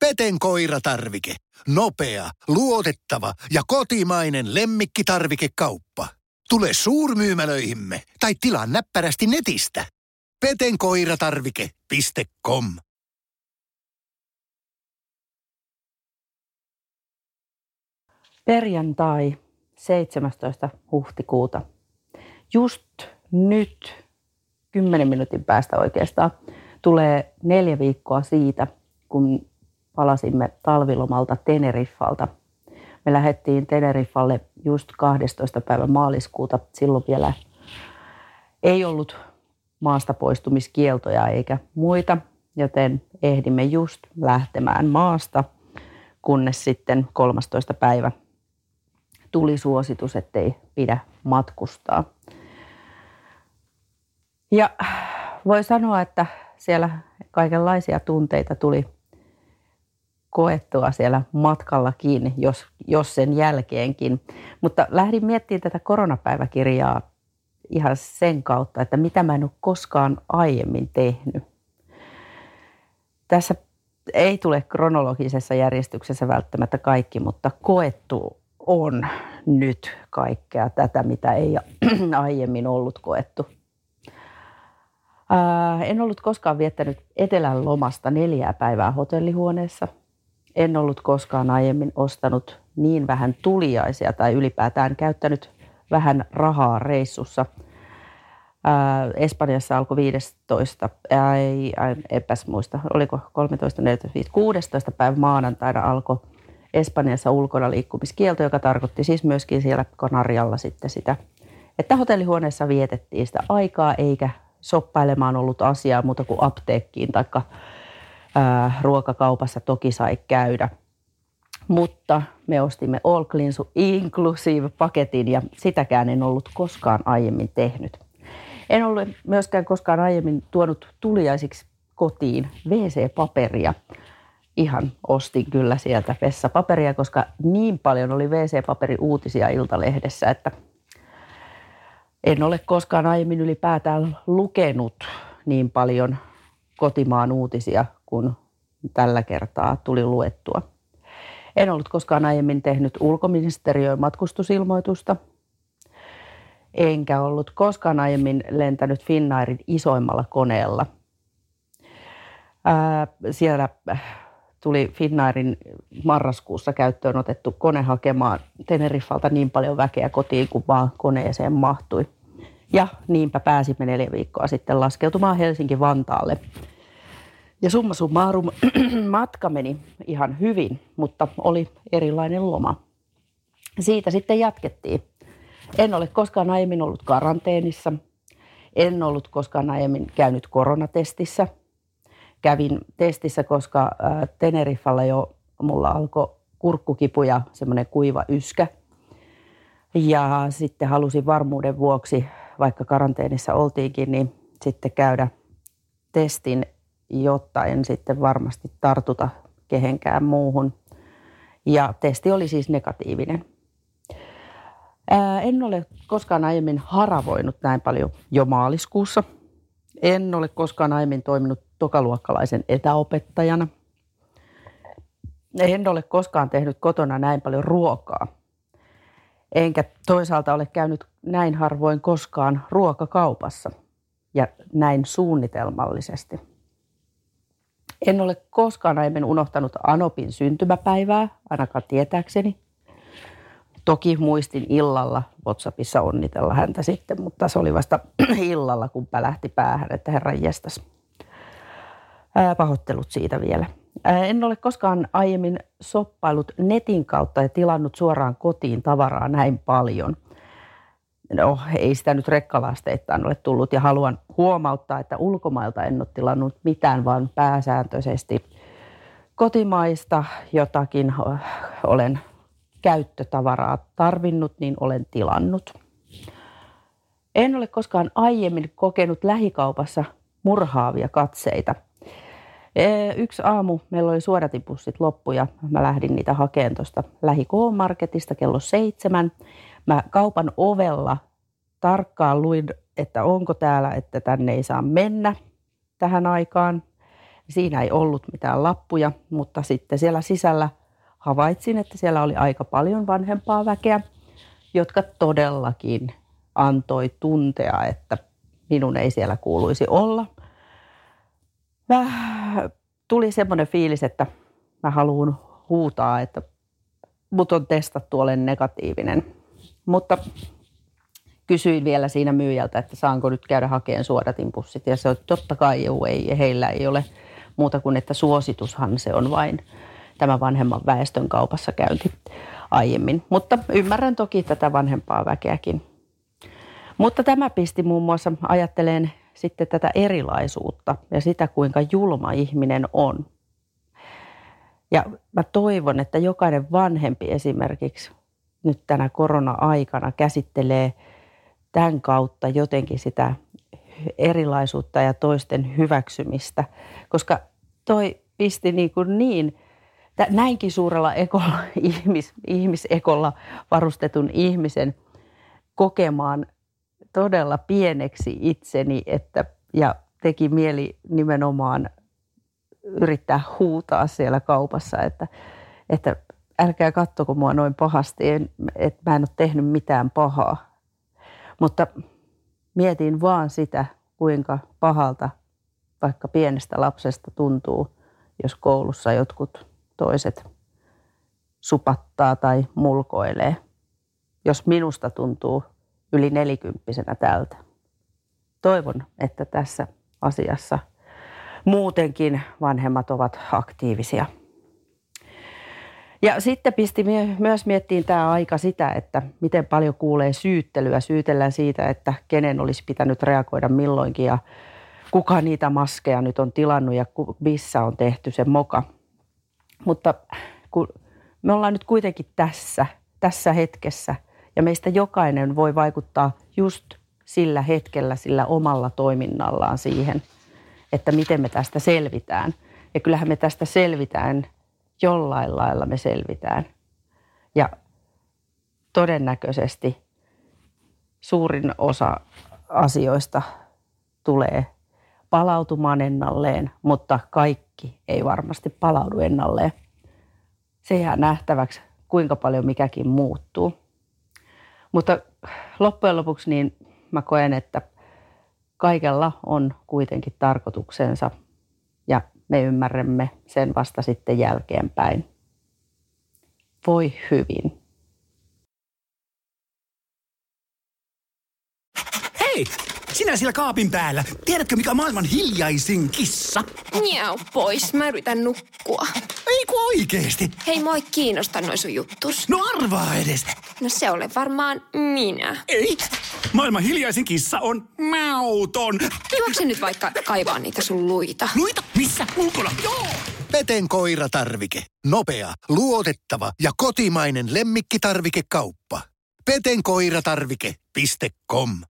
Peten koiratarvike. Nopea, luotettava ja kotimainen lemmikkitarvikekauppa. Tule suurmyymälöihimme tai tilaa näppärästi netistä. petenkoiratarvike.com Perjantai 17. huhtikuuta. Just nyt, 10 minuutin päästä oikeastaan, tulee neljä viikkoa siitä, kun palasimme talvilomalta Teneriffalta. Me lähdettiin Teneriffalle just 12. päivä maaliskuuta. Silloin vielä ei ollut maasta poistumiskieltoja eikä muita, joten ehdimme just lähtemään maasta, kunnes sitten 13. päivä tuli suositus, ettei pidä matkustaa. Ja voi sanoa, että siellä kaikenlaisia tunteita tuli koettua siellä matkallakin, jos, jos sen jälkeenkin. Mutta lähdin miettimään tätä koronapäiväkirjaa ihan sen kautta, että mitä mä en ole koskaan aiemmin tehnyt. Tässä ei tule kronologisessa järjestyksessä välttämättä kaikki, mutta koettu on nyt kaikkea tätä, mitä ei aiemmin ollut koettu. Ää, en ollut koskaan viettänyt etelän lomasta neljää päivää hotellihuoneessa. En ollut koskaan aiemmin ostanut niin vähän tuliaisia tai ylipäätään käyttänyt vähän rahaa reissussa. Ää, Espanjassa alkoi 15, ei, epäs muista, oliko 13, 14, 15, 16 päivä maanantaina alkoi Espanjassa ulkona liikkumiskielto, joka tarkoitti siis myöskin siellä Kanarialla sitten sitä, että hotellihuoneessa vietettiin sitä aikaa eikä soppailemaan ollut asiaa muuta kuin apteekkiin tai ruokakaupassa toki sai käydä. Mutta me ostimme All Clean Inclusive-paketin ja sitäkään en ollut koskaan aiemmin tehnyt. En ollut myöskään koskaan aiemmin tuonut tuliaisiksi kotiin WC-paperia – ihan ostin kyllä sieltä vessapaperia, koska niin paljon oli WC-paperi uutisia Iltalehdessä, että en ole koskaan aiemmin ylipäätään lukenut niin paljon kotimaan uutisia kuin tällä kertaa tuli luettua. En ollut koskaan aiemmin tehnyt ulkoministeriön matkustusilmoitusta. Enkä ollut koskaan aiemmin lentänyt Finnairin isoimmalla koneella. Ää, siellä tuli Finnairin marraskuussa käyttöön otettu kone hakemaan Teneriffalta niin paljon väkeä kotiin kuin vaan koneeseen mahtui. Ja niinpä pääsimme neljä viikkoa sitten laskeutumaan Helsinki-Vantaalle. Ja summa summarum, matka meni ihan hyvin, mutta oli erilainen loma. Siitä sitten jatkettiin. En ole koskaan aiemmin ollut karanteenissa. En ollut koskaan aiemmin käynyt koronatestissä – kävin testissä, koska Teneriffalla jo mulla alkoi kurkkukipu ja semmoinen kuiva yskä. Ja sitten halusin varmuuden vuoksi, vaikka karanteenissa oltiinkin, niin sitten käydä testin, jotta en sitten varmasti tartuta kehenkään muuhun. Ja testi oli siis negatiivinen. Ää, en ole koskaan aiemmin haravoinut näin paljon jo maaliskuussa. En ole koskaan aiemmin toiminut tokaluokkalaisen etäopettajana. En ole koskaan tehnyt kotona näin paljon ruokaa. Enkä toisaalta ole käynyt näin harvoin koskaan ruokakaupassa ja näin suunnitelmallisesti. En ole koskaan aiemmin unohtanut Anopin syntymäpäivää, ainakaan tietääkseni. Toki muistin illalla WhatsAppissa onnitella häntä sitten, mutta se oli vasta illalla, kun lähti päähän, että herran jestas. Ää, pahoittelut siitä vielä. En ole koskaan aiemmin soppailut netin kautta ja tilannut suoraan kotiin tavaraa näin paljon. No, ei sitä nyt rekkalasteittain ole tullut ja haluan huomauttaa, että ulkomailta en ole tilannut mitään, vaan pääsääntöisesti kotimaista jotakin olen käyttötavaraa tarvinnut, niin olen tilannut. En ole koskaan aiemmin kokenut lähikaupassa murhaavia katseita – Yksi aamu meillä oli suodatipussit loppu ja mä lähdin niitä hakemaan tuosta lähi marketista kello seitsemän. Mä kaupan ovella tarkkaan luin, että onko täällä, että tänne ei saa mennä tähän aikaan. Siinä ei ollut mitään lappuja, mutta sitten siellä sisällä havaitsin, että siellä oli aika paljon vanhempaa väkeä, jotka todellakin antoi tuntea, että minun ei siellä kuuluisi olla. Mä, tuli semmoinen fiilis, että mä haluan huutaa, että mut on testattu, olen negatiivinen. Mutta kysyin vielä siinä myyjältä, että saanko nyt käydä hakemaan suodatinpussit. Ja se on totta kai juu, ei, heillä ei ole muuta kuin, että suositushan se on vain tämä vanhemman väestön kaupassa käynti aiemmin. Mutta ymmärrän toki tätä vanhempaa väkeäkin. Mutta tämä pisti muun muassa ajatteleen sitten tätä erilaisuutta ja sitä, kuinka julma ihminen on. Ja mä toivon, että jokainen vanhempi esimerkiksi nyt tänä korona-aikana käsittelee tämän kautta jotenkin sitä erilaisuutta ja toisten hyväksymistä, koska toi pisti niin, kuin niin näinkin suurella ekolla, ihmis, ihmisekolla varustetun ihmisen kokemaan todella pieneksi itseni että, ja teki mieli nimenomaan yrittää huutaa siellä kaupassa, että, että älkää kattoko mua noin pahasti, että mä en ole tehnyt mitään pahaa. Mutta mietin vaan sitä, kuinka pahalta vaikka pienestä lapsesta tuntuu, jos koulussa jotkut toiset supattaa tai mulkoilee. Jos minusta tuntuu yli nelikymppisenä tältä. Toivon, että tässä asiassa muutenkin vanhemmat ovat aktiivisia. Ja sitten pisti myös miettiin tämä aika sitä, että miten paljon kuulee syyttelyä. Syytellään siitä, että kenen olisi pitänyt reagoida milloinkin ja kuka niitä maskeja nyt on tilannut ja missä on tehty se moka. Mutta kun me ollaan nyt kuitenkin tässä, tässä hetkessä ja meistä jokainen voi vaikuttaa just sillä hetkellä, sillä omalla toiminnallaan siihen, että miten me tästä selvitään. Ja kyllähän me tästä selvitään, jollain lailla me selvitään. Ja todennäköisesti suurin osa asioista tulee palautumaan ennalleen, mutta kaikki ei varmasti palaudu ennalleen. Se jää nähtäväksi, kuinka paljon mikäkin muuttuu. Mutta loppujen lopuksi niin mä koen, että kaikella on kuitenkin tarkoituksensa ja me ymmärrämme sen vasta sitten jälkeenpäin. Voi hyvin. Hei! Sinä siellä kaapin päällä. Tiedätkö, mikä on maailman hiljaisin kissa? Miau pois, mä yritän nukkua. Ei ku oikeesti. Hei, moi kiinnosta noin sun juttus. No arvaa edes. No se ole varmaan minä. Ei. Maailman hiljaisin kissa on mauton. Juokse nyt vaikka kaivaa niitä sun luita. Luita? Missä? Ulkona? Joo! Peten koiratarvike. Nopea, luotettava ja kotimainen lemmikkitarvikekauppa. petenkoiratarvike.com